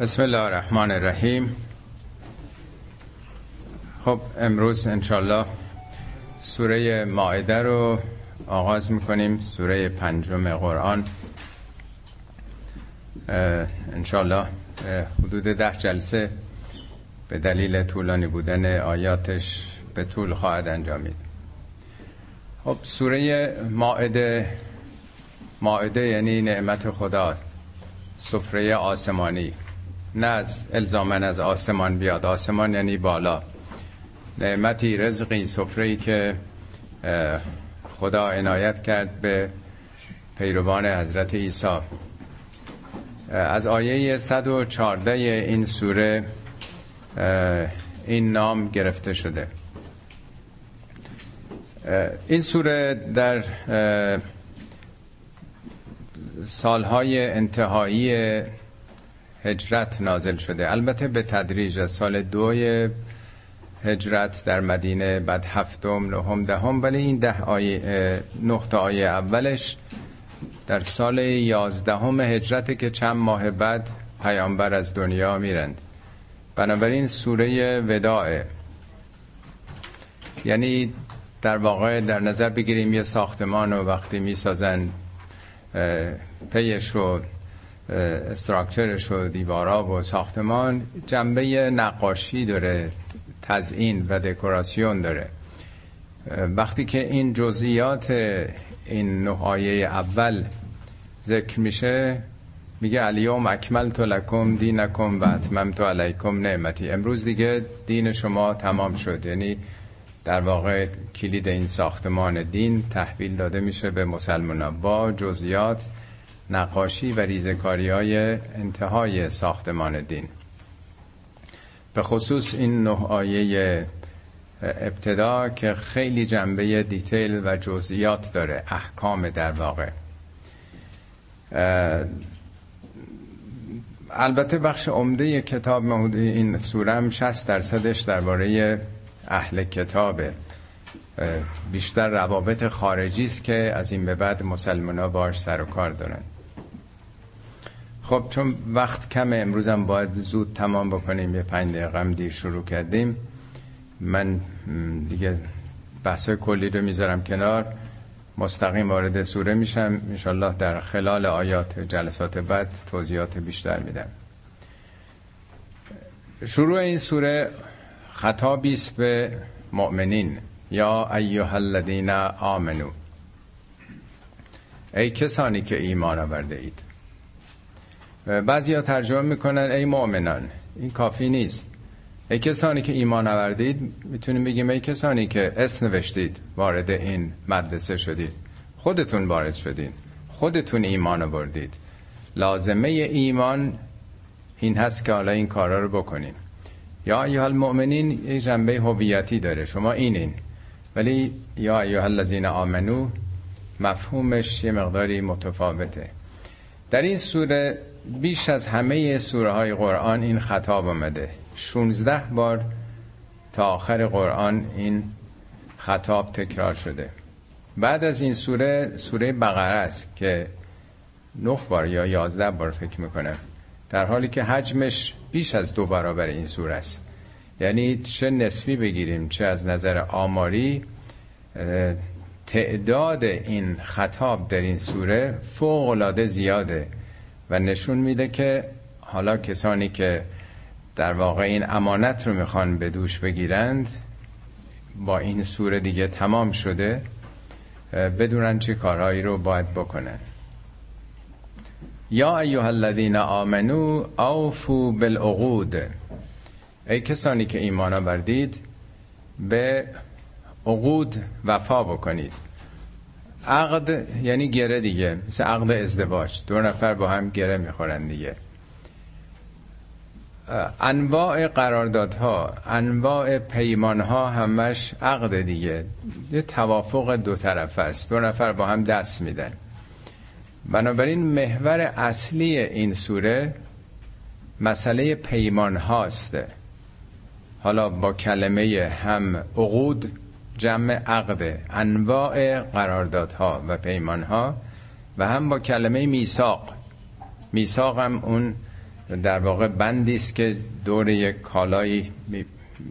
بسم الله الرحمن الرحیم. خب امروز انشالله سوره ماعده رو آغاز می‌کنیم سوره پنجم قرآن. انشالله حدود ده جلسه به دلیل طولانی بودن آیاتش به طول خواهد انجامید. خب سوره ماعده ماعده یعنی نعمت خدا سفره آسمانی. نه از الزامن از آسمان بیاد. آسمان یعنی بالا. نعمتی رزقی سفره که خدا عنایت کرد به پیروان حضرت عیسی. از آیه 114 این سوره این نام گرفته شده. این سوره در سالهای انتهایی هجرت نازل شده. البته به تدریج از سال دوی هجرت در مدینه بعد هفتم نهم دهم ولی این ده آیه نقطه آیه اولش در سال یازدهم هجرت که چند ماه بعد پیامبر از دنیا میرند. بنابراین سوره وداعه یعنی در واقع در نظر بگیریم یه ساختمان و وقتی می‌سازن پیش رو استراکچرش و دیوارا و ساختمان جنبه نقاشی داره تزئین و دکوراسیون داره. وقتی که این جزئیات این نه آیه اول ذکر میشه میگه الیوم اکملت لکم دینکم و اتممت علیکم نعمتی. امروز دیگه دین شما تمام شد. یعنی در واقع کلید این ساختمان دین تحویل داده میشه به مسلمان با جزئیات نقاشی و ریزکاری های انتهای ساختمان دین. به خصوص این نه آیه ابتدا که خیلی جنبه دیتیل و جزئیات داره احکام در واقع. البته بخش عمده کتاب این سورم 60 درصدش درباره اهل کتابه. بیشتر روابط خارجی است که از این به بعد مسلمان ها باش سر و کار دارن. خب چون وقت کم امروزم باید زود تمام بکنیم یه پنج دقیقه دیر شروع کردیم. من دیگه بحث کلی رو می‌ذارم کنار. مستقیم وارد سوره میشم. انشالله در خلال آیات جلسات بعد توضیحات بیشتر میدم. شروع این سوره خطابی است به مؤمنین. یا ایها الذین آمنو ای کسانی که ایمان آورده اید. بعضی ها ترجمه می‌کنن ای مؤمنان این کافی نیست. ای کسانی که ایمان آوردید می‌تونیم بگیم ای کسانی که اسم نوشتید وارد این مدرسه شدید. خودتون وارد شدید خودتون ایمان آوردید. لازمه ایمان این هست که حالا این کارا رو بکنیم یا ایها المؤمنین یه جنبه هویتی داره. شما اینین. ولی یا ایها الذین آمنو مفهومش یه مقداری متفاوته. در این سوره بیش از همه سوره های قرآن این خطاب آمده. 16 بار تا آخر قرآن این خطاب تکرار شده. بعد از این سوره سوره بقره است که نه بار یا یازده بار فکر می‌کنم. در حالی که حجمش بیش از دو برابر این سوره است. یعنی چه نسبی بگیریم چه از نظر آماری تعداد این خطاب در این سوره فوق العاده زیاده. و نشون میده که حالا کسانی که در واقع این امانت رو می‌خوان به دوش بگیرند با این سوره دیگه تمام شده بدونن چه کارهایی رو باید بکنن. یا ایها الذین آمنو اوفو بالعقود. ای کسانی که ایمان آوردید به عقود وفا بکنید. عقد یعنی گره دیگه. مثل عقد ازدواج. دو نفر با هم گره می‌خورن دیگه. انواع قراردادها انواع پیمانها همش عقد دیگه. یه توافق دو طرف است. دو نفر با هم دست میدن. بنابراین محور اصلی این سوره مسئله پیمان هاست حالا با کلمه هم عقود جمع عقد انواع قراردادها و پیمانها و هم با کلمه میثاق. میثاق هم اون در واقع بندی است که دور یک کالایی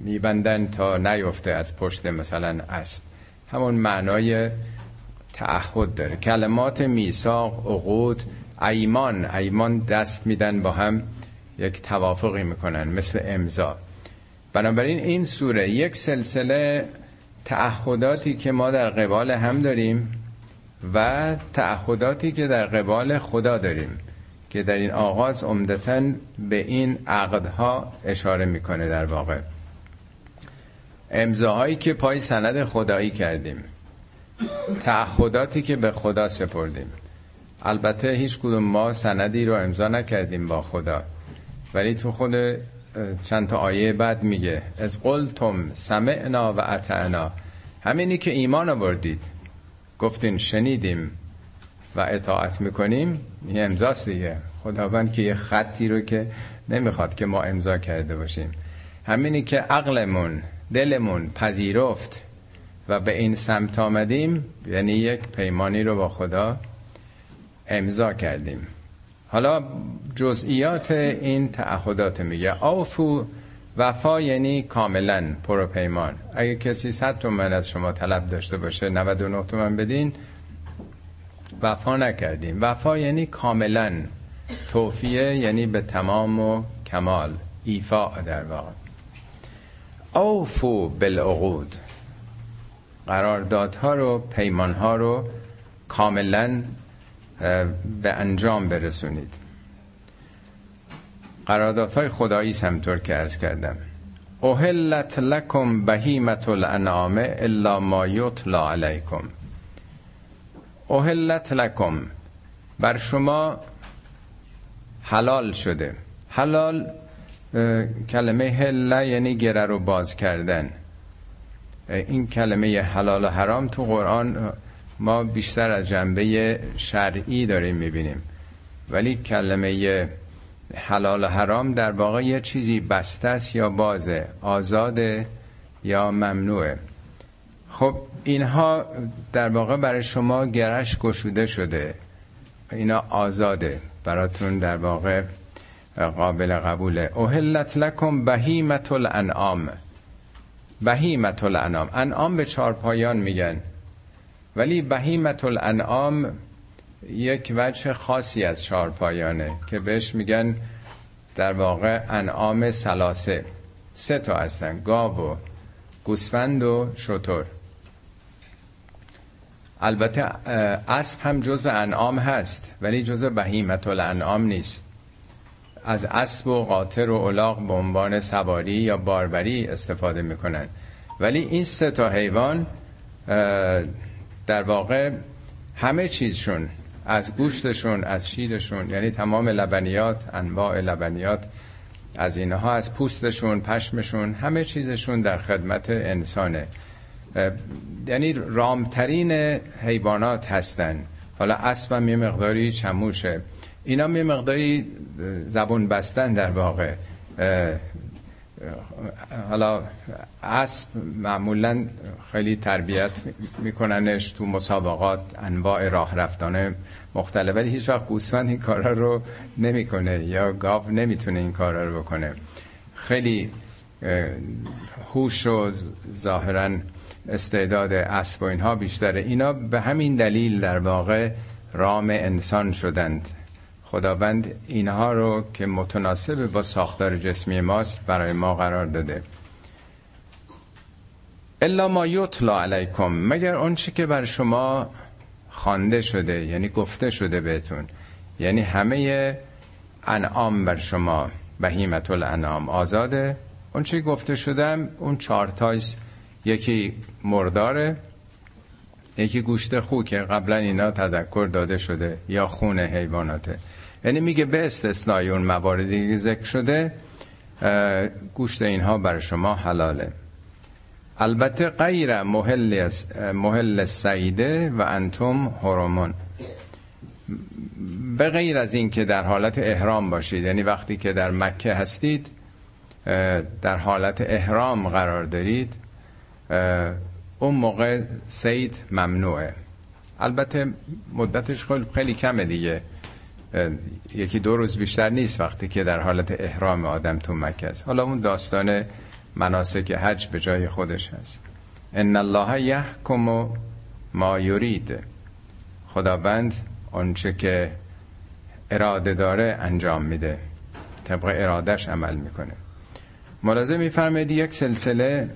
میبندن تا نیفته از پشت مثلا اسب. همون معنای تعهد داره. کلمات میثاق عقود ایمان. ایمان دست میدن با هم یک توافقی می‌کنن مثل امضا. بنابراین این سوره یک سلسله تعهداتی که ما در قبال هم داریم و تعهداتی که در قبال خدا داریم که در این آغاز عمدتا به این عقدها اشاره می‌کنه در واقع. امضاهایی که پای سند خدایی کردیم تعهداتی که به خدا سپردیم. البته هیچ کدوم ما سندی رو امضا نکردیم با خدا. ولی تو خود چند تا آیه بعد میگه از قلتم سمعنا و اطعنا. همینی که ایمان آوردید. گفتین شنیدیم و اطاعت می‌کنیم این امضاست دیگه. خداوند که یه خطی رو که نمی‌خواد که ما امضا کرده باشیم. همینی که عقلمون دلمون پذیرفت و به این سمت آمدیم یعنی یک پیمانی رو با خدا امضا کردیم. حالا جزئیات این تعهدات میگه. آفو وفا یعنی کاملا پروپیمان. اگه کسی 100 تومن از شما طلب داشته باشه 99 تومن بدین وفا نکردیم وفا یعنی کاملا. توفیه یعنی به تمام و کمال. ایفا در واقع. اوفو بالعقود. قراردادها رو پیمانها رو کاملا به انجام برسونید. قراردادهای خدایی همطور که ارز کردم. اوهلت لکم بهیمت الانعام الا ما یطلا علیکم. اوهلت لکم. بر شما حلال شده. حلال کلمه هله یعنی گره رو باز کردن. این کلمه حلال و حرام تو قرآن ما بیشتر از جنبه شرعی داریم می‌بینیم. ولی کلمه حلال و حرام در واقع یه چیزی بسته است یا بازه آزاده یا ممنوعه. خب اینها در واقع برای شما گرش گشوده شده. اینا آزاده. براتون در واقع قابل قبوله. اوهلت لکم بهیمت الانعام بهیمت الانعام انعام به چارپایان میگن. ولی بهیمت الانعام یک وجه خاصی از چارپایانه که بهش میگن در واقع انعام سلاسه. سه تا هستن گاو و گوسفند و شتر البته اسب هم جزو انعام هست ولی جزو بهیمت الانعام نیست. از اسب و قاطر و الاغ به عنوان سواری یا باربری استفاده می‌کنن. ولی این سه تا حیوان در واقع همه چیزشون از گوشتشون از شیرشون یعنی تمام لبنیات انواع لبنیات از اینها از پوستشون پشمشون همه چیزشون در خدمت انسانه. یعنی رامترین حیوانات هستن. حالا اسبم یه مقداری چموشه. اینا یه مقداری زبون بستن در واقع. حالا اسب معمولا خیلی تربیت میکننش تو مسابقات انواع راه رفتانه مختلف ولی هیچ وقت گوسفند این کارا رو نمی‌کنه یا گاو نمی‌تونه این کارا رو بکنه. خیلی هوش و ظاهرا استعداد اسب و اینها بیشتره. اینا به همین دلیل در واقع رام انسان شدند. خداوند اینها رو که متناسب با ساختار جسمی ماست برای ما قرار داده. الا ما یطلا علیکم مگر اونچه که بر شما خوانده شده یعنی گفته شده بهتون. یعنی همه انعام بر شما بهیمت الانعام آزاده. اون چی گفته شدم اون چارتایز یکی مرداره یکی گوشت خو که قبلا اینا تذکر داده شده یا خون حیواناته. یعنی میگه به استثنای اون مواردی که ذکر شده گوشت اینها برای شما حلاله. البته غیر محل, محل سعیده و انتم حرمون. به غیر از این که در حالت احرام باشید یعنی وقتی که در مکه هستید در حالت احرام قرار دارید اون موقع سید ممنوعه. البته مدتش خیلی کمه دیگه. یکی دو روز بیشتر نیست وقتی که در حالت احرام آدم تو مکه است. حالا اون داستان مناسک حج به جای خودش هست. ان الله یحکم ما یرید. خداوند آنچه که اراده داره انجام میده. طبق ارادش عمل می‌کنه. ملاحظه میفرمایید یک سلسله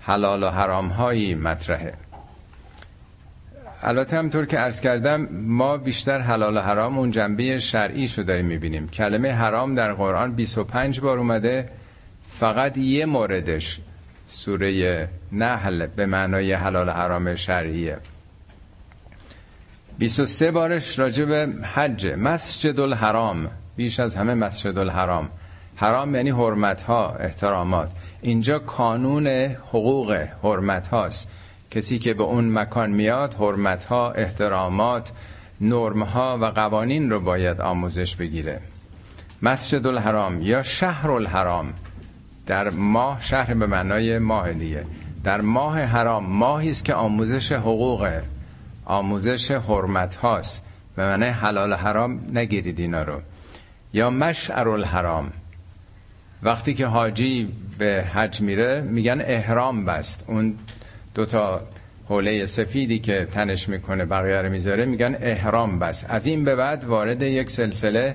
حلال و حرام هایی مطرحه. البته همطور که عرض کردم ما بیشتر حلال و حرام اون جنبه شرعی شو داریم می‌بینیم. کلمه حرام در قرآن 25 بار اومده فقط یه موردش سوره نحل به معنای حلال و حرام شرعیه. 23 بارش راجع به حج. مسجد الحرام بیش از همه مسجد الحرام حرام یعنی حرمت ها احترامات. اینجا کانون حقوق حرمت هاست کسی که به اون مکان میاد حرمت ها احترامات نرم ها و قوانین رو باید آموزش بگیره. مسجد الحرام یا شهر الحرام در ماه شهر به معنای ماه دیگه. در ماه حرام ماهی است که آموزش حقوقه آموزش حرمت هاست به معنای حلال حرام نگیرید اینا رو. یا مشعر الحرام وقتی که حاجی به حج میره میگن احرام بست. اون دوتا حوله سفیدی که تنش می‌کنه بقیه رو می‌ذاره میگن احرام بست از این به بعد وارد یک سلسله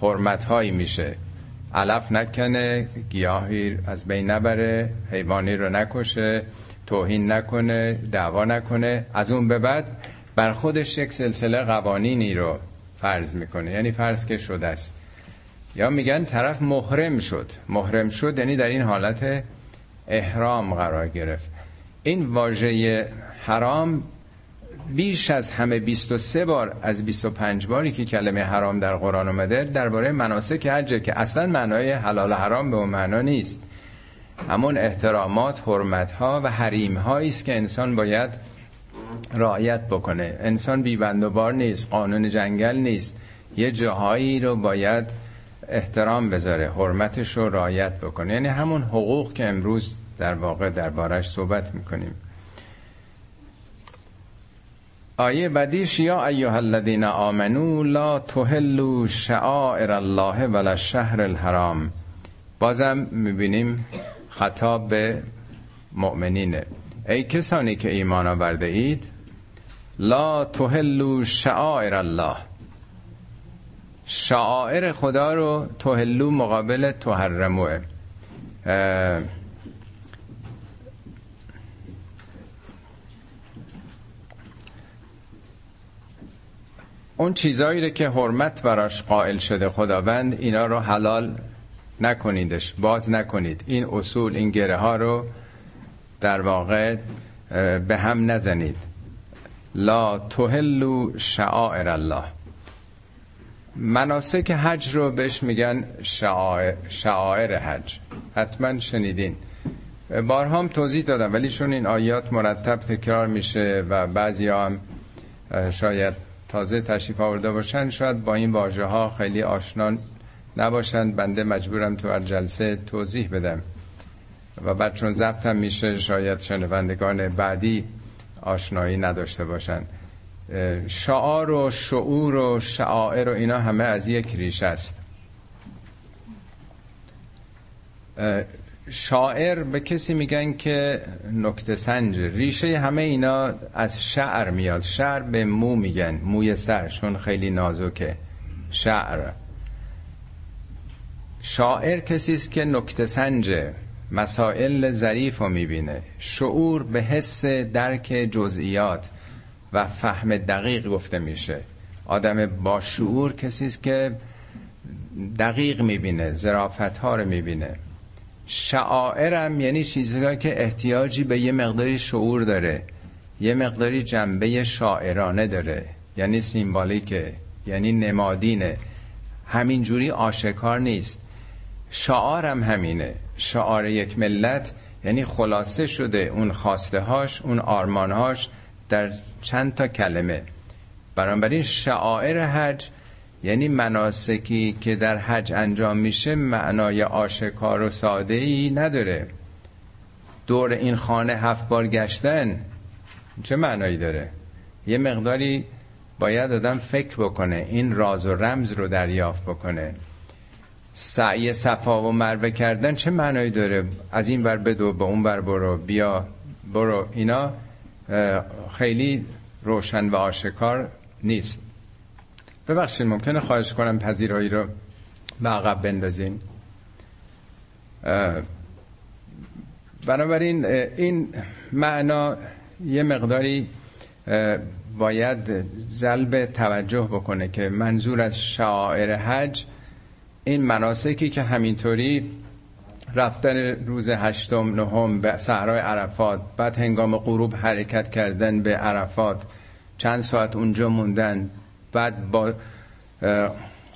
حرمت هایی میشه. علف نکنه گیاهی از بین نبره حیوانی رو نکشه توهین نکنه دعوا نکنه. از اون به بعد بر خودش یک سلسله قوانینی رو فرض می‌کنه یعنی فرض که شده است. یا میگن طرف محرم شد. محرم شد یعنی در این حالت احرام قرار گرفت. این واژه حرام بیش از همه 23 بار از 25 باری که کلمه حرام در قرآن اومده درباره مناسک حجه که اصلا معنای حلال حرام به اون معنا نیست. همون احترامات حرمت ها و حریم است که انسان باید رعایت بکنه. انسان بیبند و بار نیست قانون جنگل نیست. یه جاهایی رو باید احترام بذاره حرمتش رو رعایت بکنه. یعنی همون حقوق که امروز در واقع دربارش صحبت می‌کنیم. آیه بعدیش یا ایها الذین آمنو لا تهلوا شعائر الله ولا شهر الحرام. بازم می‌بینیم خطاب به مؤمنینه. ای کسانی که ایمان آورده اید لا تهلوا شعائر الله. شعائر خدا رو تهلو مقابل تحرموه. اون چیزایی که حرمت براش قائل شده خداوند اینا رو حلال نکنیدش باز نکنید. این اصول این گره ها رو در واقع به هم نزنید. لا تهلو شعائر الله. مناسک حج رو بهش میگن شعائر, شعائر حج. حتما شنیدین. بارها هم توضیح دادم ولی چون این آیات مرتب تکرار میشه و بعضی هم شاید تازه تشریف آورده باشن شاید با این واژه ها خیلی آشنا نباشن بنده مجبورم تو هر جلسه توضیح بدم. و بعد چون ضبطم میشه شاید شنوندگان بعدی آشنایی نداشته باشن شعار و شعور و شعائر و اینا همه از یک ریش است. شاعر به کسی میگن که نکته سنج ریشه همه اینا از شعر میاد. شعر به مو میگن موی سر چون خیلی نازکه. شعر. شاعر کسی است که نکته سنجه مسائل ظریف رو می‌بینه. شعور به حس درک جزئیات و فهم دقیق گفته میشه. آدم با شعور کسی است که دقیق می‌بینه زرافت ها رو می‌بینه. شعائرم یعنی چیزهایی که احتیاجی به یه مقداری شعور داره. یه مقداری جنبه شاعرانه داره. یعنی سیمبالیکه یعنی نمادینه همینجوری آشکار نیست. شعارم همینه. شعار یک ملت یعنی خلاصه شده اون خواسته هاش اون آرمان هاش در چند تا کلمه. بنابراین شعائر حج یعنی مناسکی که در حج انجام میشه معنای آشکار و ساده ای نداره. دور این خانه هفت بار گشتن چه معنایی داره؟ یه مقداری باید آدم فکر بکنه این راز و رمز رو دریافت بکنه. سعی صفا و مروه کردن چه معنایی داره؟ از این بر بدو به اون بر برو بیا برو. اینا خیلی روشن و آشکار نیست. ببخشید ممکنه خواهش کنم پذیرایی رو به عقب بندازین. بنابراین این معنا یه مقداری باید جلب توجه بکنه که منظور از شاعر حج این مناسکی که همینطوری رفتن روز هشتم نهم به صحرای عرفات بعد هنگام غروب حرکت کردن به عرفات چند ساعت اونجا موندن بعد با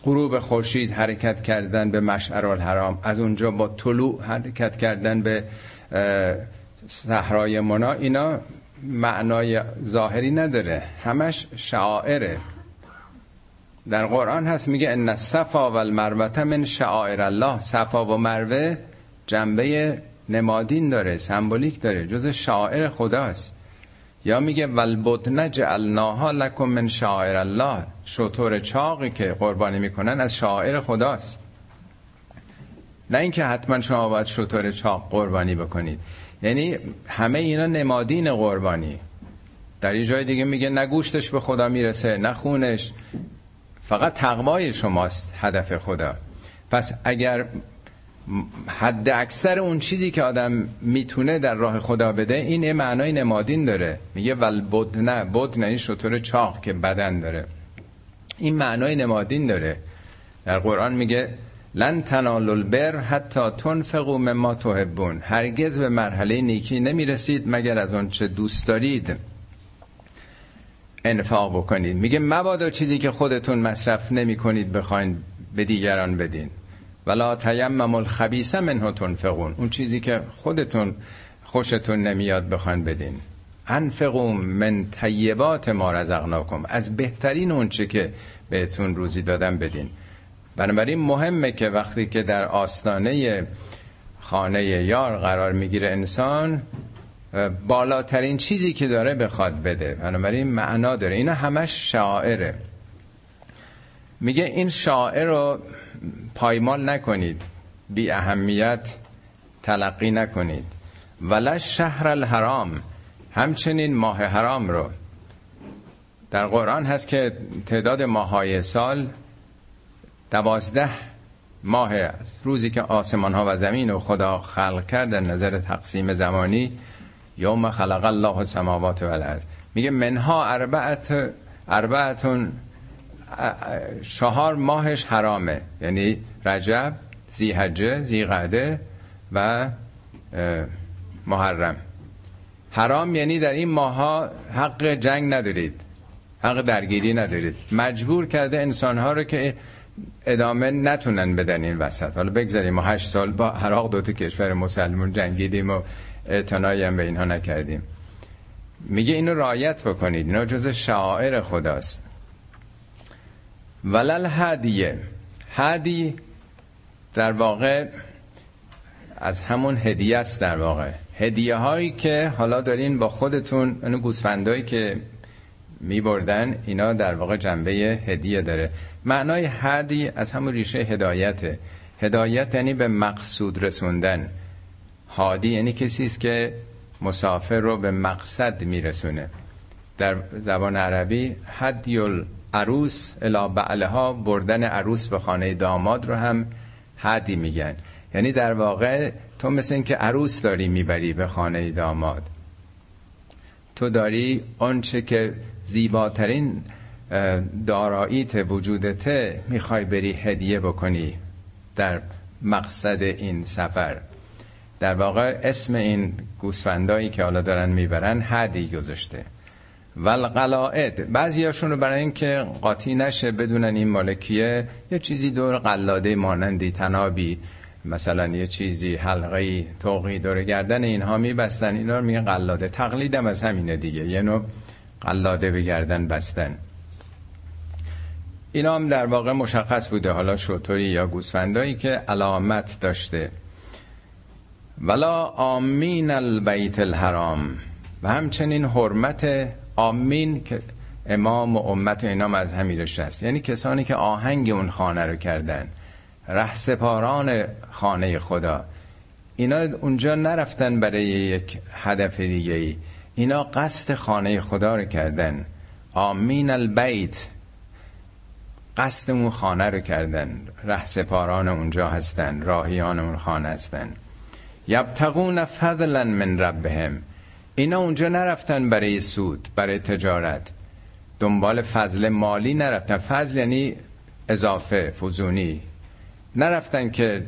غروب خورشید حرکت کردن به مشعر الحرام. از اونجا با طلوع حرکت کردن به صحرای منا اینا معنای ظاهری نداره. همش شعائره. در قرآن هست میگه ان الصفا و المروه من شعائر الله. صفا و مروه جنبه نمادین داره سمبولیک داره جز شاعر خداست. یا میگه ولبدن جعلناها لکم من شاعر الله. شطور چاقی که قربانی می‌کنن از شاعر خداست. نه اینکه حتما شما باید شطور چاق قربانی بکنید. یعنی همه اینا نمادین قربانی. در یه جای دیگه میگه نه گوشتش به خدا می‌رسه نه خونش. فقط تقوای شماست هدف خدا. پس اگر حد اکثر اون چیزی که آدم می‌تونه در راه خدا بده این یه معنای نمادین داره. میگه ول بود نه بود نه این شطور چاق که بدن داره. این معنای نمادین داره. در قرآن میگه لن تنالوا البر حتی تنفقوا مما تحبون. هرگز به مرحله نیکی نمی‌رسید مگر از اون چه دوست دارید. انفاق بکنید. میگه مبادا چیزی که خودتون مصرف نمی کنید بخواین به دیگران بدین. ولا تیمم الخبیث منه تنفقون. اون چیزی که خودتون خوشتون نمیاد بخواین بدین. انفقوا من طیبات ما رزقناکم. از بهترین اون چه که بهتون روزی دادن بدین. بنابراین مهمه که وقتی که در آستانه خانه یار قرار می‌گیره انسان بالاترین چیزی که داره بخواد بده. بنابراین معنا داره. اینا همش شاعره میگه این شاعر رو پایمال نکنید. بی اهمیت تلقی نکنید. ولا شهر الحرام همچنین ماه حرام رو. در قرآن هست که تعداد ماهای سال دوازده ماه است. روزی که آسمان ها و زمین و خدا خلق کرد در نظر تقسیم زمانی یوم خلق الله السماوات و الارض میگه منها اربعت اربعتون چهار ماهش حرامه. یعنی رجب زیحجه زیقعده و محرم. حرام یعنی در این ماها حق جنگ ندارید. حق درگیری ندارید. مجبور کرده انسانها رو که ادامه نتونن بدن این وسط. حالا بگذاریم ما هشت سال با عراق دو تا کشور مسلمون جنگیدیم و اعتنایی هم به اینها نکردیم. میگه اینو رایت بکنید. اینا جز شعائر خداست. ولل هدیه. هدی در واقع از همون هدیه است در واقع. هدیه هایی که حالا دارین با خودتون اونو گوسفندایی که میبردن اینا در واقع جنبه هدیه داره. معنای هدی از همون ریشه هدایته. هدایت یعنی به مقصود رسوندن. هادی یعنی کسی است که مسافر رو به مقصد میرسونه. در زبان عربی هدیل عروس الا بعلها بردن عروس به خانه داماد رو هم هدی میگن. یعنی در واقع تو مثل این که عروس داری می‌بری به خانه داماد. تو داری آنچه که زیباترین داراییت وجودته می‌خوای بری هدیه بکنی در مقصد این سفر. در واقع اسم این گوسفندایی که حالا دارن می‌برن هدی گذاشته. والقلائد. بعضی هاشون رو برای اینکه قاطی نشه بدونن این مالکیه یه چیزی دور قلاده مانندی تنابی. مثلا یه چیزی حلقه توقی دور گردن اینها میبستن. اینا رو میگن قلاده. تقلیدم از همینه دیگه. یه نوع قلاده به گردن بستن. اینا هم در واقع مشخص بوده. حالا شطوری یا گوسفندایی که علامت داشته. ولا آمین البیت الحرام. و همچنین حرمت آمین که امام و امت و اینام از همین هست یعنی کسانی که آهنگ اون خانه رو کردن رهسپاران خانه خدا. اینا اونجا نرفتن برای یک هدف دیگه ای اینا قصد خانه خدا رو کردن. آمین البیت. قصد اون خانه رو کردن. ره سپاران اونجا هستن راهیان اون خانه هستن. یبتقون فضلا من ربهم. اینا اونجا نرفتن برای سود برای تجارت. دنبال فضل مالی نرفتن. فضل یعنی اضافه فزونی. نرفتن که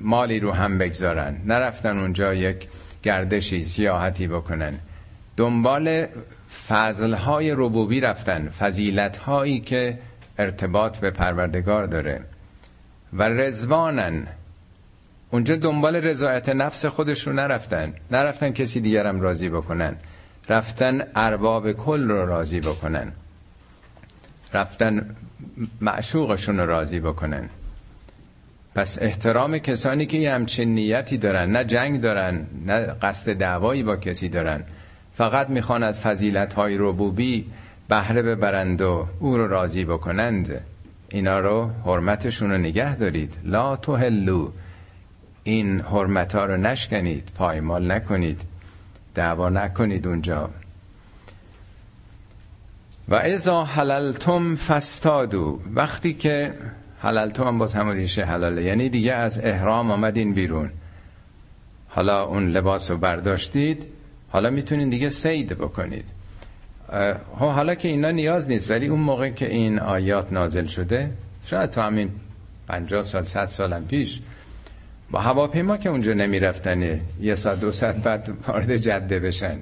مالی رو هم بگذارن. نرفتن اونجا یک گردشی سیاحتی بکنن. دنبال فضلهای ربوبی رفتن فضیلتهایی که ارتباط به پروردگار داره. و رزوانن اونجا دنبال رضایت نفس خودش رو نرفتن. نرفتن کسی دیگرم راضی بکنن. رفتن ارباب کل رو راضی بکنن. رفتن معشوقشون رو راضی بکنن. پس احترام کسانی که یه همچین نیتی دارن نه جنگ دارن نه قصد دعوایی با کسی دارن. فقط می‌خوان از فضیلت های ربوبی بهره ببرند و او رو راضی بکنند. اینا رو حرمتشون رو نگه دارید. لا هلو این حرمت ها رو نشکنید پایمال نکنید دعوا نکنید اونجا. و ازا حللتم فستادو وقتی که حللتم هم باز همون ریشه حلاله. یعنی دیگه از احرام آمدین بیرون. حالا اون لباس رو برداشتید حالا می‌تونین دیگه سید بکنید. حالا که اینا نیاز نیست ولی اون موقع که این آیات نازل شده شاید تو همین 50 سال 100 سالم پیش با هواپیما که اونجا نمیرفتنه. یه ساعت دو ساعت بعد وارد جده بشن.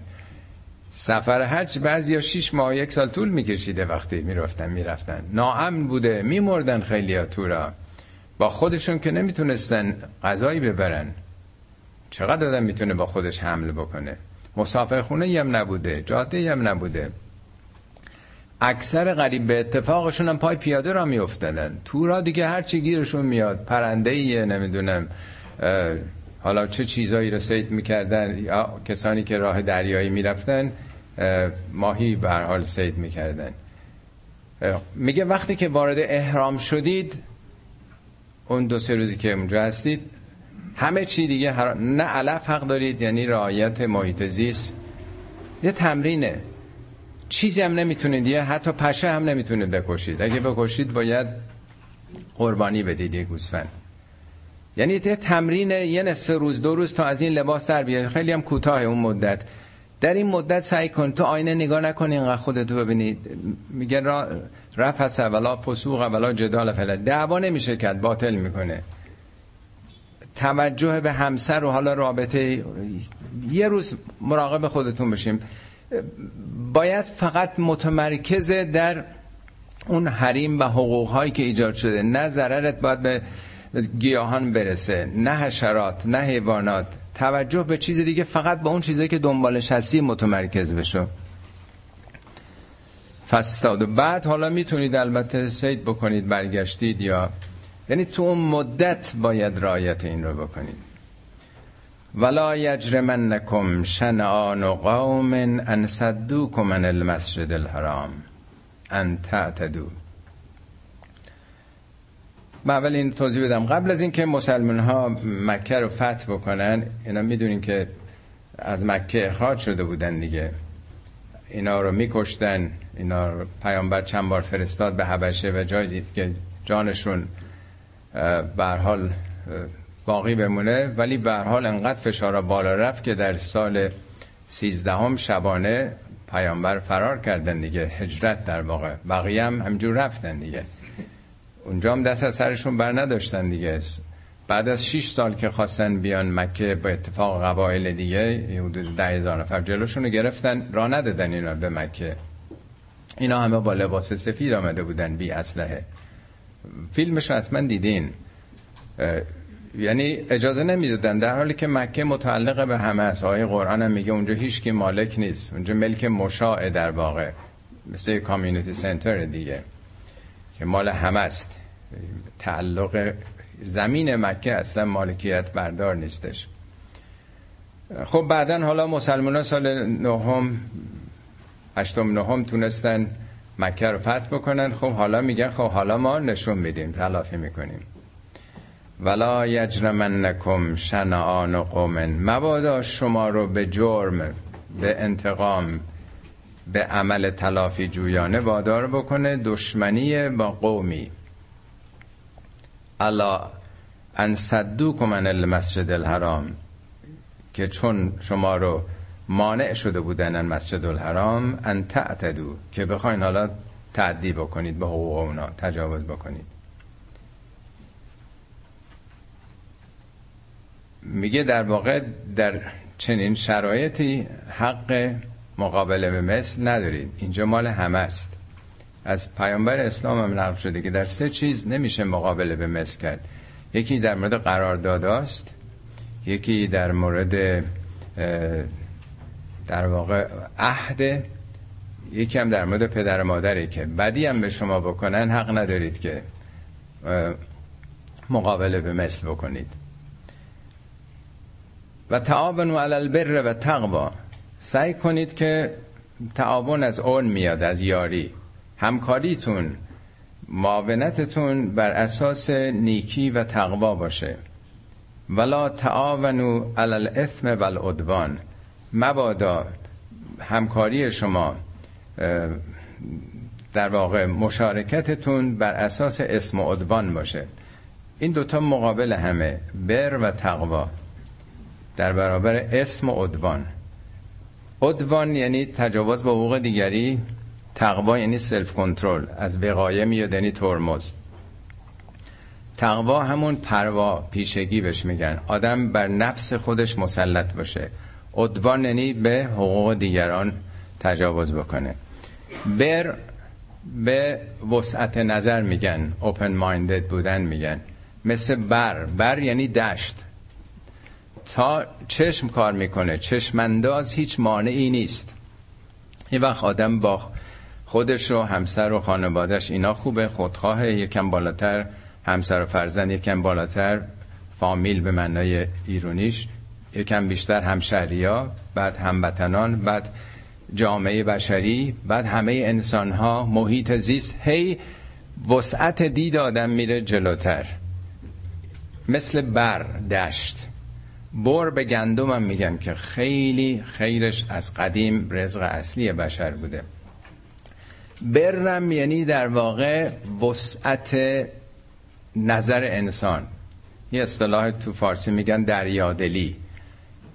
سفر حج بعضی یا شیش ماه یک سال طول میکشیده وقتی می‌رفتن می‌رفتن. ناامن بوده میمردن خیلی ها تو با خودشون که نمی‌تونستن غذایی ببرن. چقدر آدم می‌تونه با خودش حمل بکنه؟ مسافر خونه هم نبوده جاده هم نبوده. اکثر غریب به اتفاقشون هم پای پیاده را میافتادن. تو را دیگه هر چی گیرشون میاد پرنده ایه نمی‌دونم. حالا چه چیزایی رو سید می‌کردن؟ یا کسانی که راه دریایی می‌رفتن ماهی به حال سید می‌کردن. میگه وقتی که وارد احرام شدید اون دو سه روزی که اونجا هستید همه چی دیگه هر... نه علف حق دارید یعنی رعایت محیط زیست. یه تمرینه. چیزی هم نمی‌تونید یه حتی پشه هم نمی‌تونید بکشید. اگه بکشید باید قربانی بدید یه گوسفند. یعنی یه تمرین یه نصف روز دو روز تا از این لباس در بیاد خیلی هم کوتاه اون مدت. در این مدت سعی کن تو آینه نگاه نکن اینقدر خودتو ببینید میگه را رفس ولا فسوق ولا جدال فلا دعوا نمیشه کرد باطل می‌کنه. توجه به همسر و حالا رابطه یه روز مراقب خودتون بشیم. باید فقط متمرکز در اون حریم و حقوق هایی که ایجاد شده. نه ضررت باید به گیاهان برسه نه حشرات نه حیوانات. توجه به چیز دیگه فقط به اون چیزایی که دنبالش هستی متمرکز بشو. فستاد و بعد حالا می‌تونید البته سید بکنید برگشتید یا یعنی تو اون مدت باید رایت این رو بکنید. ولا یجرمنکم شنآن قوم ان صدوکم من المسجد الحرام ان تعتدو من اول این توضیح بدم. قبل از اینکه مسلمان ها مکه رو فتح بکنن اینا می‌دونین که از مکه اخراج شده بودن دیگه. اینا رو میکشتن. اینا رو پیامبر چند بار فرستاد به حبشه و جای دید که جانشون به حال باقی بمونه. ولی به حال انقدر فشار بالا رفت که در سال سیزدهم شبانه پیامبر فرار کردن دیگه. هجرت در واقع. بقیه هم همجور رفتن دیگه. اونجا هم دست از سرشون بر نداشتن دیگه. بعد از 6 سال که خواستن بیان مکه به اتفاق قبایل دیگه حدود ده هزار نفر جلوشون رو گرفتن را ندادن اینا به مکه. اینا همه با لباس سفید آمده بودن بی اسلحه. فیلمش حتما دیدین. یعنی اجازه نمی‌دادن. در حالی که مکه متعلق به همه است. آیه قرآن هم میگه اونجا هیچ کی مالک نیست. اونجا ملک مشاع در واقع. مثل کامیونیتی سنتر دیگه که مال همه است. تعلق زمین مکه اصلا مالکیت بردار نیستش. خب بعدا حالا مسلمان ها سال نهم هشتم نهم تونستن مکه رو فتح بکنن. خب حالا میگن خب حالا ما نشون میدیم تلافی می‌کنیم. ولا یجرمنکم شنعان قوم. مبادا شما رو به جرم به انتقام به عمل تلافی جویانه وادار بکنه دشمنی با قومی. الا ان صدوکم عن المسجد الحرام که چون شما رو مانع شده بودن مسجد الحرام ان تعتدو که بخواین حالا تعدی بکنید به حقوق اونا تجاوز بکنید. میگه در واقع در چنین شرایطی حق مقابله به مثل ندارید. اینجا مال همه است. از پیامبر اسلام هم نقل شده که در سه چیز نمیشه مقابله به مثل کرد. یکی در مورد قرارداداست یکی در مورد در واقع عهد یکی هم در مورد پدر و مادری که بدی هم به شما بکنن حق ندارید که مقابله به مثل بکنید. و تعاون علی البر و تقوا. سعی کنید که تعاون از اون میاد از یاری. همکاریتون معاونتتون بر اساس نیکی و تقوا باشه. ولا تعاونوا علی الاثم والعدوان. مبادا همکاری شما در واقع مشارکتتون بر اساس اسم و عدوان باشه. این دوتا مقابل همه بر و تقوا. در برابر اسم و عدوان. عدوان یعنی تجاوز به حقوق دیگری. تقوا یعنی سلف کنترل از وقایه میاد یعنی ترمز. تقوا همون پروا پیشگی بهش میگن. آدم بر نفس خودش مسلط باشه. عدوان یعنی به حقوق دیگران تجاوز بکنه. بر به وسعت نظر میگن اوپن مایندد بودن میگن. مثل بر بر یعنی دشت. تا چشم کار می‌کنه چشمانداز هیچ مانعی نیست. یه وقت آدم با خودش و همسر و خانوادش اینا خوبه خودخواه یکم بالاتر. همسر و فرزند یکم بالاتر. فامیل به معنای ایرونیش. یکم بیشتر همشهریا بعد هموطنان بعد جامعه بشری بعد همه انسان ها محیط زیست هی وسعت دید آدم میره جلوتر. مثل بر دشت. بر به گندم هم میگن که خیلی خیرش از قدیم رزق اصلی بشر بوده. برم یعنی در واقع وسعت نظر انسان. یه اصطلاح تو فارسی میگن دریادلی.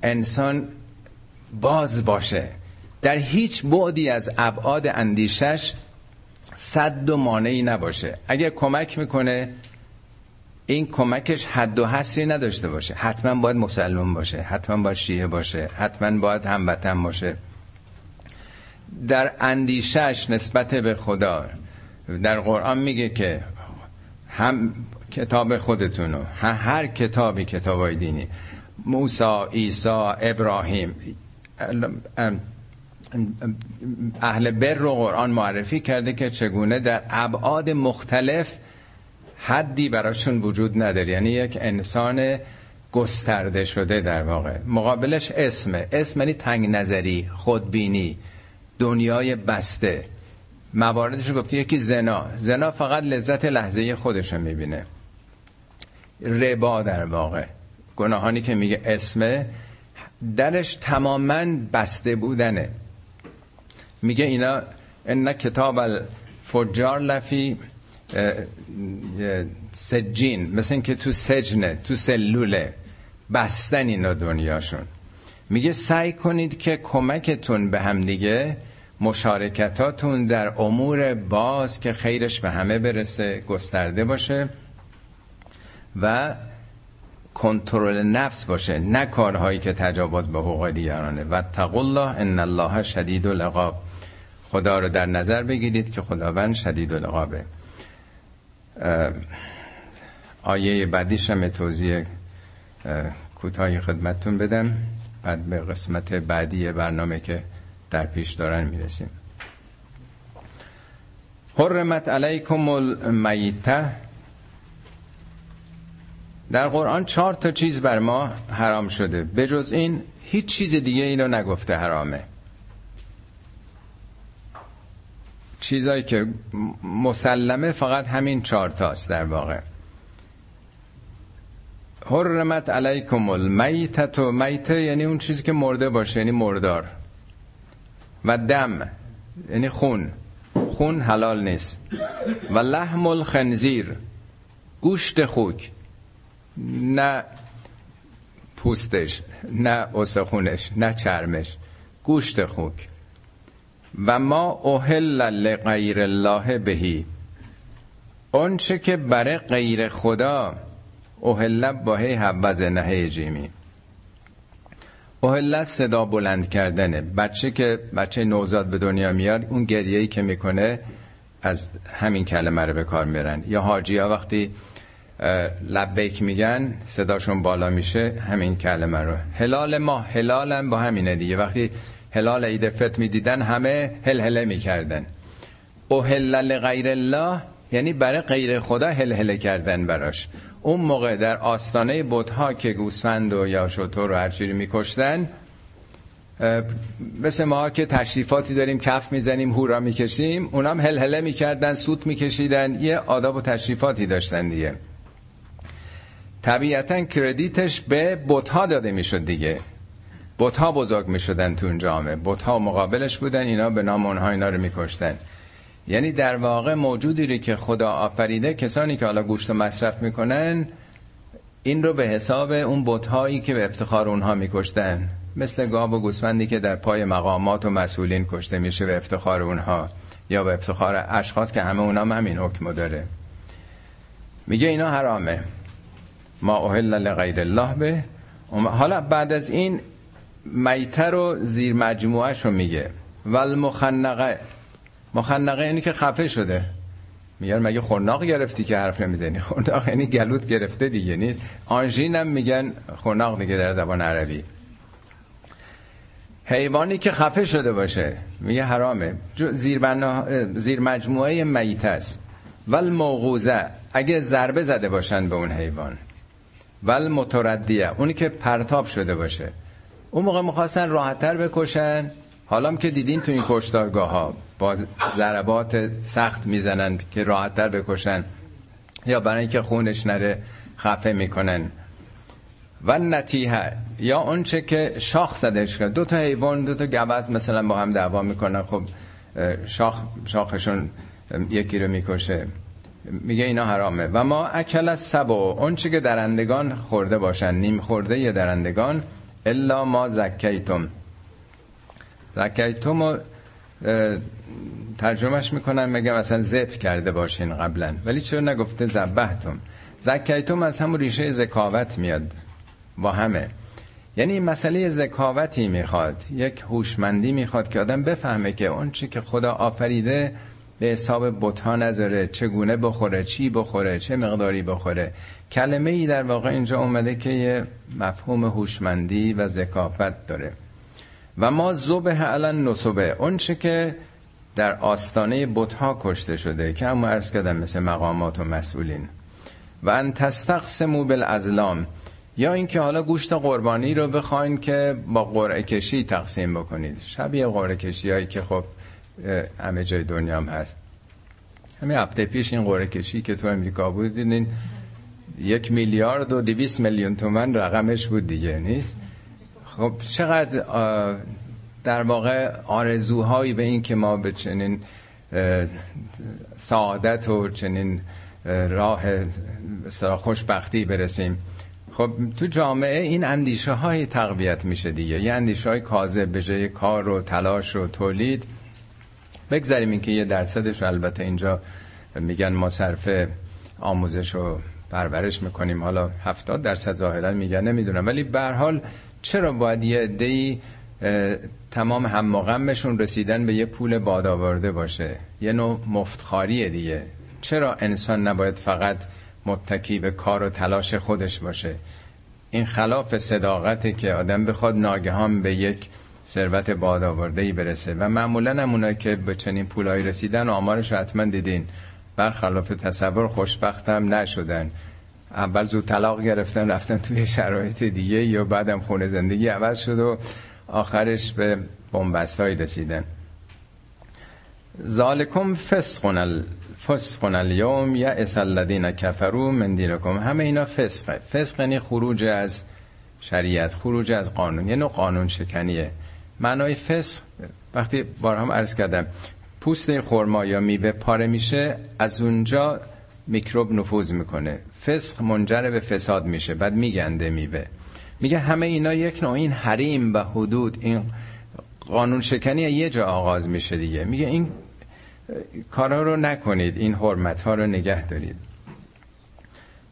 انسان باز باشه. در هیچ بعدی از ابعاد اندیشش صد و مانعی نباشه. اگه کمک می‌کنه این کمکش حد و حصری نداشته باشه. حتما باید مسلمان باشه حتما باید شیعه باشه حتما باید هموطن باشه. در اندیشش نسبت به خدا. در قرآن میگه که هم کتاب خودتونو هر کتابی کتابای دینی موسی، عیسی، ابراهیم اهل بر رو قرآن معرفی کرده که چگونه در ابعاد مختلف حدی براشون وجود نداره. یعنی یک انسان گسترده شده در واقع. مقابلش اسمه. اسم یعنی تنگ نظری خودبینی. دنیای بسته. مواردش رو گفتی یکی زنا. زنا فقط لذت لحظه خودش رو می‌بینه. ربا در واقع. گناهانی که میگه اسمه درش تماما بسته بودنه. میگه اینا ان کتاب الفجار لفی سجین. مثل که تو سجنه تو سلوله. بستن اینا دنیاشون. میگه سعی کنید که کمکتون به هم دیگه مشارکتاتون در امور باز که خیرش به همه برسه گسترده باشه و کنترل نفس باشه نه کارهایی که تجاوز به حقوق دیگرانه. و الله ان الله شدید العقاب. خدا رو در نظر بگیرید که خداوند شدید العقابه. آیه بعدیش هم توضیح کوتاهی خدمتتون بدم. بعد به قسمت بعدی برنامه که در پیش دارن می‌رسیم. حرمت علیکم المیته در قرآن چهار تا چیز بر ما حرام شده. به جز این هیچ چیز دیگه اینو نگفته حرامه. چیزایی که مسلمه فقط همین چهار تاست در واقع. حرمت علیکم المیتت و میته یعنی اون چیزی که مرده باشه یعنی مردار. و دم یعنی خون. خون حلال نیست. و لحم الخنزیر گوشت خوک. نه پوستش نه اسخونش نه چرمش. گوشت خوک. و ما اوهل لغیر الله بهی. اون چه که برای غیر خدا اوهل با هی حبز نهی جیمی. اوهل صدا بلند کردنه. بچه که بچه نوزاد به دنیا میاد اون گریهی که می‌کنه از همین کلمه رو به کار میرن یا حاجی ها وقتی لبیک میگن صداشون بالا میشه همین کلمه رو. هلال ما هلالم با همینه دیگه. وقتی هلال عید فت می‌دیدن همه هل هله می‌کردن. اوهل غیر الله یعنی برای غیر خدا هل هله کردن براش. اون موقع در آستانه بتها که گوسفند و یا شطور رو هرچیری میکشتن مثل ما که تشریفاتی داریم کف می‌زنیم هورا می‌کشیم اونام هل هله می‌کردن سوت میکشیدن یه آداب و تشریفاتی داشتن دیگه. طبیعتا کردیتش به بتها داده می‌شد دیگه. بتها بزرگ می‌شدن تو اون جامعه. بتها مقابلش بودن اینا به نام اونها اینا رو میکشتن. یعنی در واقع موجودی رو که خدا آفریده کسانی که حالا گوشت مصرف می‌کنن این رو به حساب اون بتهایی که به افتخار اونها میکشتن. مثل گاو و گوسفندی که در پای مقامات و مسئولین کشته میشه به افتخار اونها یا به افتخار اشخاص که همه اونها همین حکم داره. میگه اینا حرامه. ما اوهل لغیر الله به. حالا بعد از این میتر رو زیر مجموعه رو میگه. والمخنقه مخنقه اینی که خفه شده. میگن مگه خورناق گرفتی که حرف نمی‌زنی؟ خورناق یعنی گلوت گرفته دیگه نیست؟ آنژین هم میگن خورناق دیگه در زبان عربی. حیوانی که خفه شده باشه میگه حرامه. زیر, زیر مجموعه میت است. ول موقوزه اگه ضربه زده باشن به اون حیوان. ول متردیه اونی که پرتاب شده باشه. اون موقع می‌خواستن راحتتر بکشن. حالا که دیدین تو این کشتارگاه ها با ضربات سخت می‌زنن که راحتتر بکشن یا برای اینکه خونش نره خفه می‌کنن. و نتیه یا اونچه که شاخ زدهش کرد. دو تا حیوان دو تا گوز مثلا با هم دعوا می‌کنن. خب شاخ شاخشون یکی رو می‌کشه. میگه اینا حرامه. و ما اکل از سبا اون که درندگان خورده باشن. نیم خورده یه درندگان. الا ما زکیتم. زکیتم و ترجمهش می‌کنن مگه مثلا زف کرده باشین قبلا. ولی چرا نگفته زبهتم زکیتم از همون ریشه زکاوت میاد با همه. یعنی مسئله زکاوتی می‌خواد یک هوشمندی می‌خواد که آدم بفهمه که اون چی که خدا آفریده به حساب بتا نذاره چگونه بخوره چی بخوره چه مقداری بخوره. کلمه ای در واقع اینجا اومده که یه مفهوم هوشمندی و ذکافت داره. و ما زبه علن نصبه اون چه که در آستانه بتها کشته شده که هم عرض کردم مثل مقامات و مسئولین. و ان تستقسمو بالازلام یا اینکه حالا گوشت قربانی رو بخواین که با قرعه کشی تقسیم بکنید. شبیه قرعه کشی هایی که خب همه جای دنیا هم هست. همین هفته پیش این قرعه کشی که تو امریکا بود دیدین یک میلیارد و دویست میلیون تومن رقمش بود دیگه نیست؟ خب چقدر در واقع آرزوهایی به این که ما به چنین سعادت و چنین راه خوشبختی برسیم. خب تو جامعه این اندیشه های تقویت میشه دیگه. یه اندیشه های کاذب به جای کار و تلاش و تولید. بگذاریم این که یه درصدش البته اینجا میگن ما صرف آموزش و پرورش می‌کنیم. حالا هفتاد درصد ظاهرا میگن نمی‌دونم. ولی به حال چرا باید یه عده‌ای تمام هم غمشون رسیدن به یه پول باد باشه؟ یه نوع مفتخاریه دیگه. چرا انسان نباید فقط متکی به کار و تلاش خودش باشه؟ این خلاف صداقته که آدم بخواد ناگهان به یک ثروت باد ای برسه. و معمولا هم که به چنین پولایی رسیدن آمارش حتما دیدین. برخلاف تصور خوشبختم نشدن. اول زود طلاق گرفتن رفتن توی شرایط دیگه یا بعدم خونه زندگی عوض شد و آخرش به بومبست رسیدن. ذالکم فسقن الفسقن الیوم یا الذین کفروا من دینکم همه اینا فسقه. فسق یعنی خروج از شریعت خروج از قانون. یه نوع قانون شکنیه. معنای فسق وقتی بار هم عرض کردم پوست خرما یا میوه پاره میشه از اونجا میکروب نفوذ می‌کنه. فسق منجر به فساد میشه. بعد میگنده میوه. میگه همه اینا یک نوع این حریم و حدود این قانون شکنی یه جا آغاز میشه دیگه. میگه این کارا رو نکنید این حرمت ها رو نگه دارید.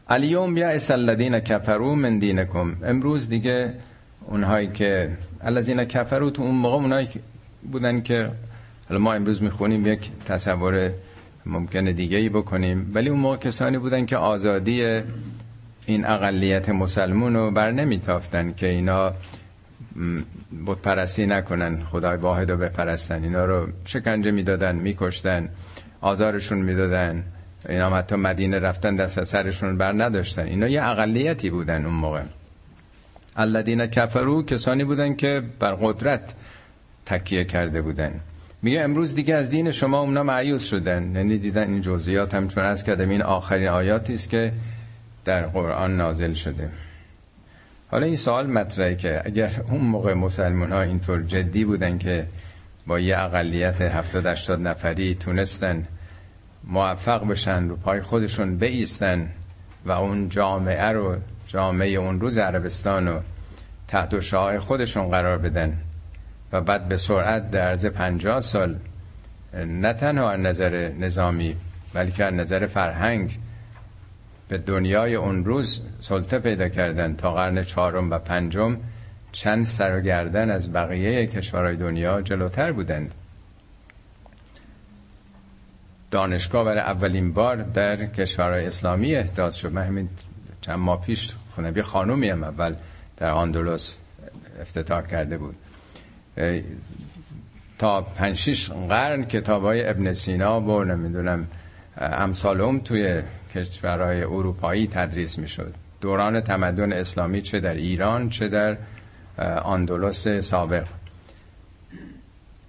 الیوم یا اسلدین کفرو من دینکم. امروز دیگه اونهایی که الذین کفرو تو اون موقع اونهایی بودن که حالا ما امروز می‌خونیم یک تصور ممکنه دیگه ای بکنیم. ولی اون موقع کسانی بودن که آزادی این اقلیت مسلمون رو بر نمیتافتن که اینا بود پرستی نکنن خدای واحد رو بپرستن. اینا رو شکنجه می‌دادن میکشتن آزارشون می‌دادن. اینا حتی مدینه رفتن دست سرشون بر نداشتن. اینا یه اقلیتی بودن اون موقع. الذین کفرو کسانی بودن که بر قدرت تکیه کرده بودن. میگه امروز دیگه از دین شما اونا معیوز شدن. یعنی دیدن این جزئیات هم چون از کردم این آخرین آیاتی است که در قرآن نازل شده. حالا این سوال مطرحه که اگر اون موقع مسلمان ها اینطور جدی بودن که با یه اقلیت 70 80 نفری تونستن موفق بشن رو پای خودشون بیستن و اون جامعه رو جامعه اون روز عربستان رو تحت شعای خودشون قرار بدن و بعد به سرعت در عرض 50 سال نه تنها از نظر نظامی بلکه از نظر فرهنگ به دنیای اون روز سلطه پیدا کردن تا قرن چهارم و پنجم چند سرگردن از بقیه کشورهای دنیا جلوتر بودند. دانشگاه برای اولین بار در کشورهای اسلامی احداث شد. من همین چند ماه پیش خونه یه خانومی هم اول در آندلس افتتاح کرده بود. تا پنج شیش قرن کتاب های ابن سینا و نمی‌دونم امثال توی کشورهای اروپایی تدریس می‌شد. دوران تمدن اسلامی چه در ایران چه در آندلس سابق.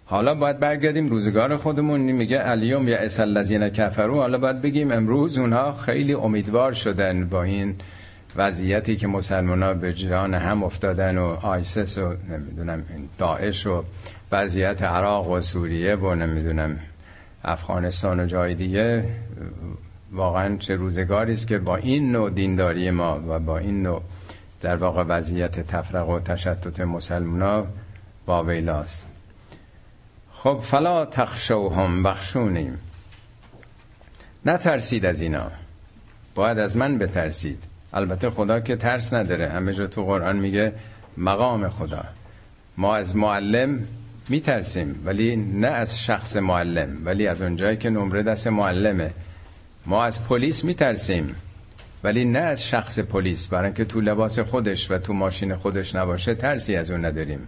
حالا باید برگردیم روزگار خودمون. میگه الیوم یا اسل کفرو حالا باید بگیم امروز اونها خیلی امیدوار شدن با این وضعیتی که مسلمان ها به جان هم افتادن و آیسس و نمی‌دونم داعش و وضعیت عراق و سوریه و نمی‌دونم افغانستان و جای دیگه واقعا چه روزگاری است که با این نوع دینداری ما و با این نوع در واقع وضعیت تفرق و تشتت مسلمان با ویلاست. خب فلا تخشوهم بخشونیم. نترسید از اینا. باید از من بترسید. البته خدا که ترس نداره. همه جا تو قرآن میگه مقام خدا. ما از معلم میترسیم ولی نه از شخص معلم ولی از اونجایی که نمره دست معلمه. ما از پلیس میترسیم ولی نه از شخص پلیس. برای اینکه تو لباس خودش و تو ماشین خودش نباشه ترسی از اون نداریم.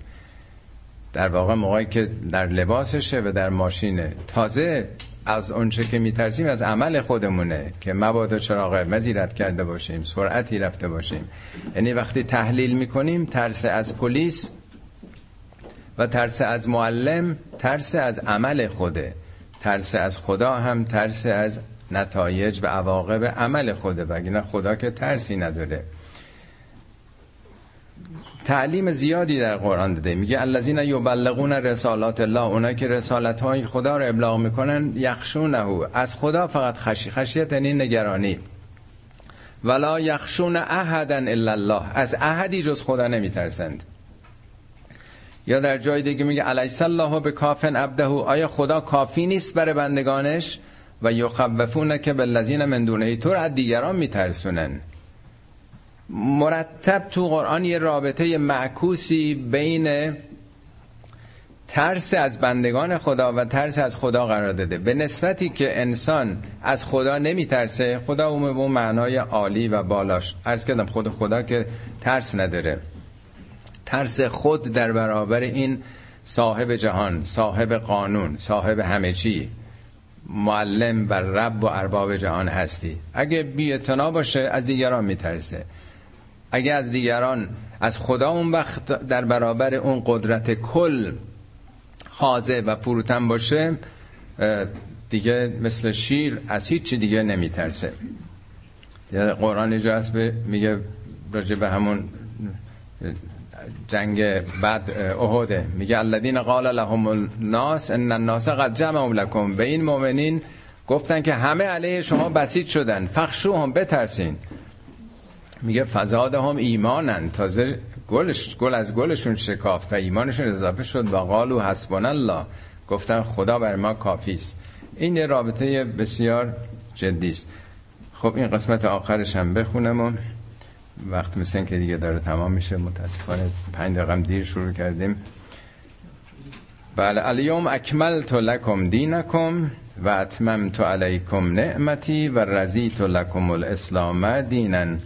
در واقع موقعی که در لباسشه و در ماشینه. تازه از اونچه که میترسیم از عمل خودمونه که مبادا چراغ مزیرت کرده باشیم سرعتی رفته باشیم. یعنی وقتی تحلیل می‌کنیم ترس از پلیس و ترس از معلم ترس از عمل خوده. ترس از خدا هم ترس از نتایج و عواقب عمل خوده. بگه خدا که ترسی نداره. تعلیم زیادی در قرآن داده. میگه الذین یبلغون رسالات الله اونا که رسالت های خدا رو ابلاغ می‌کنن یخشونه از خدا فقط خشی خشیت یعنی نگرانی. ولا یخشون احدا الا الله. از احدی جز خدا نمیترسند. یا در جای دیگه میگه الیس الله به کافن عبده. آیا خدا کافی نیست برای بندگانش؟ و یخوفون که بالذین من دونه تو از دیگران میترسونن. مرتب تو قرآن یه رابطه معکوسی بین ترس از بندگان خدا و ترس از خدا قرار داده. به نسبتی که انسان از خدا نمی ترسه خدا اون به معنای عالی و بالاش. ارز کردم خود خدا که ترس نداره. ترس خود در برابر این صاحب جهان صاحب قانون صاحب همه چی. معلم و رب و ارباب جهان هستی. اگه بی باشه از دیگران میترسه. اگه از دیگران از خدا اون وقت در برابر اون قدرت کل حاضر و فروتن باشه دیگه مثل شیر از هیچی دیگه نمیترسه. قرآن اینجا هست میگه راجع به همون جنگ بعد احده. میگه الذین قال لهم الناس ان الناس قد جمعوا لكم به این مؤمنین گفتن که همه علیه شما بسیج شدن. فخشو هم بترسین. میگه فزاده هم ایمانن. تازه گلش گل از گلشون شکافت و ایمانشون اضافه شد و قالو حسبنا الله گفتن خدا بر ما کافی است. این رابطه بسیار جدی است. خب این قسمت آخرش هم بخونم و وقت مثل که دیگه داره تمام میشه متاسفانه پنج دقیقه دیر شروع کردیم. بله الیوم اکملت لکم دینکم و اتممت علیکم نعمتی و رضیت لکم الاسلام دینن.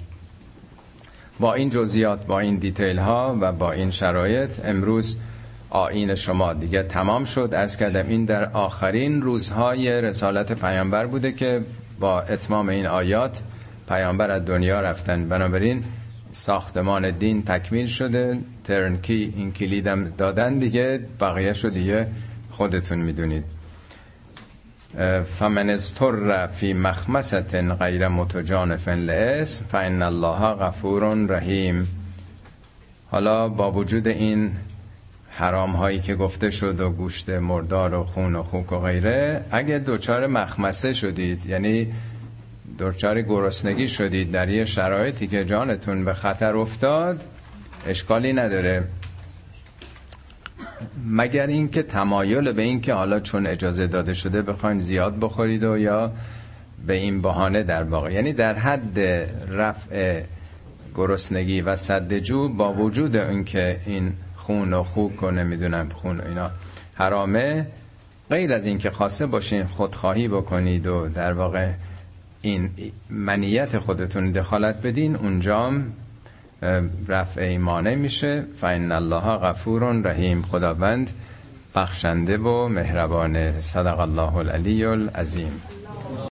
با این جزئیات با این دیتیل ها و با این شرایط امروز آین شما دیگه تمام شد. از کردم این در آخرین روزهای رسالت پیامبر بوده که با اتمام این آیات پیامبر از دنیا رفتن. بنابراین ساختمان دین تکمیل شده. ترنکی این کلیدم دادن دیگه بقیه شد دیگه خودتون می‌دونید. فمن اضطر فی مخمست غیر متجانف لاسم فان الله غفور رحیم. حالا با وجود این حرام هایی که گفته شد و گوشت مردار و خون و خوک و غیره اگه دوچار مخمسه شدید یعنی دچار گرسنگی شدید در یه شرایطی که جانتون به خطر افتاد اشکالی نداره. مگر اینکه تمایل به اینکه حالا چون اجازه داده شده بخواین زیاد بخورید و یا به این بهانه در واقع؟ یعنی در حد رفع گرسنگی و صد جو با وجود اینکه این خون و خوک و نمی‌دونم خون و اینا حرامه غیر از اینکه خاصه باشین خودخواهی بکنید و در واقع این منیت خودتون دخالت بدین اونجام رفع ایمانه میشه. فین الله غفور رحیم. خداوند بخشنده و مهربان. صدق الله العلی العظیم.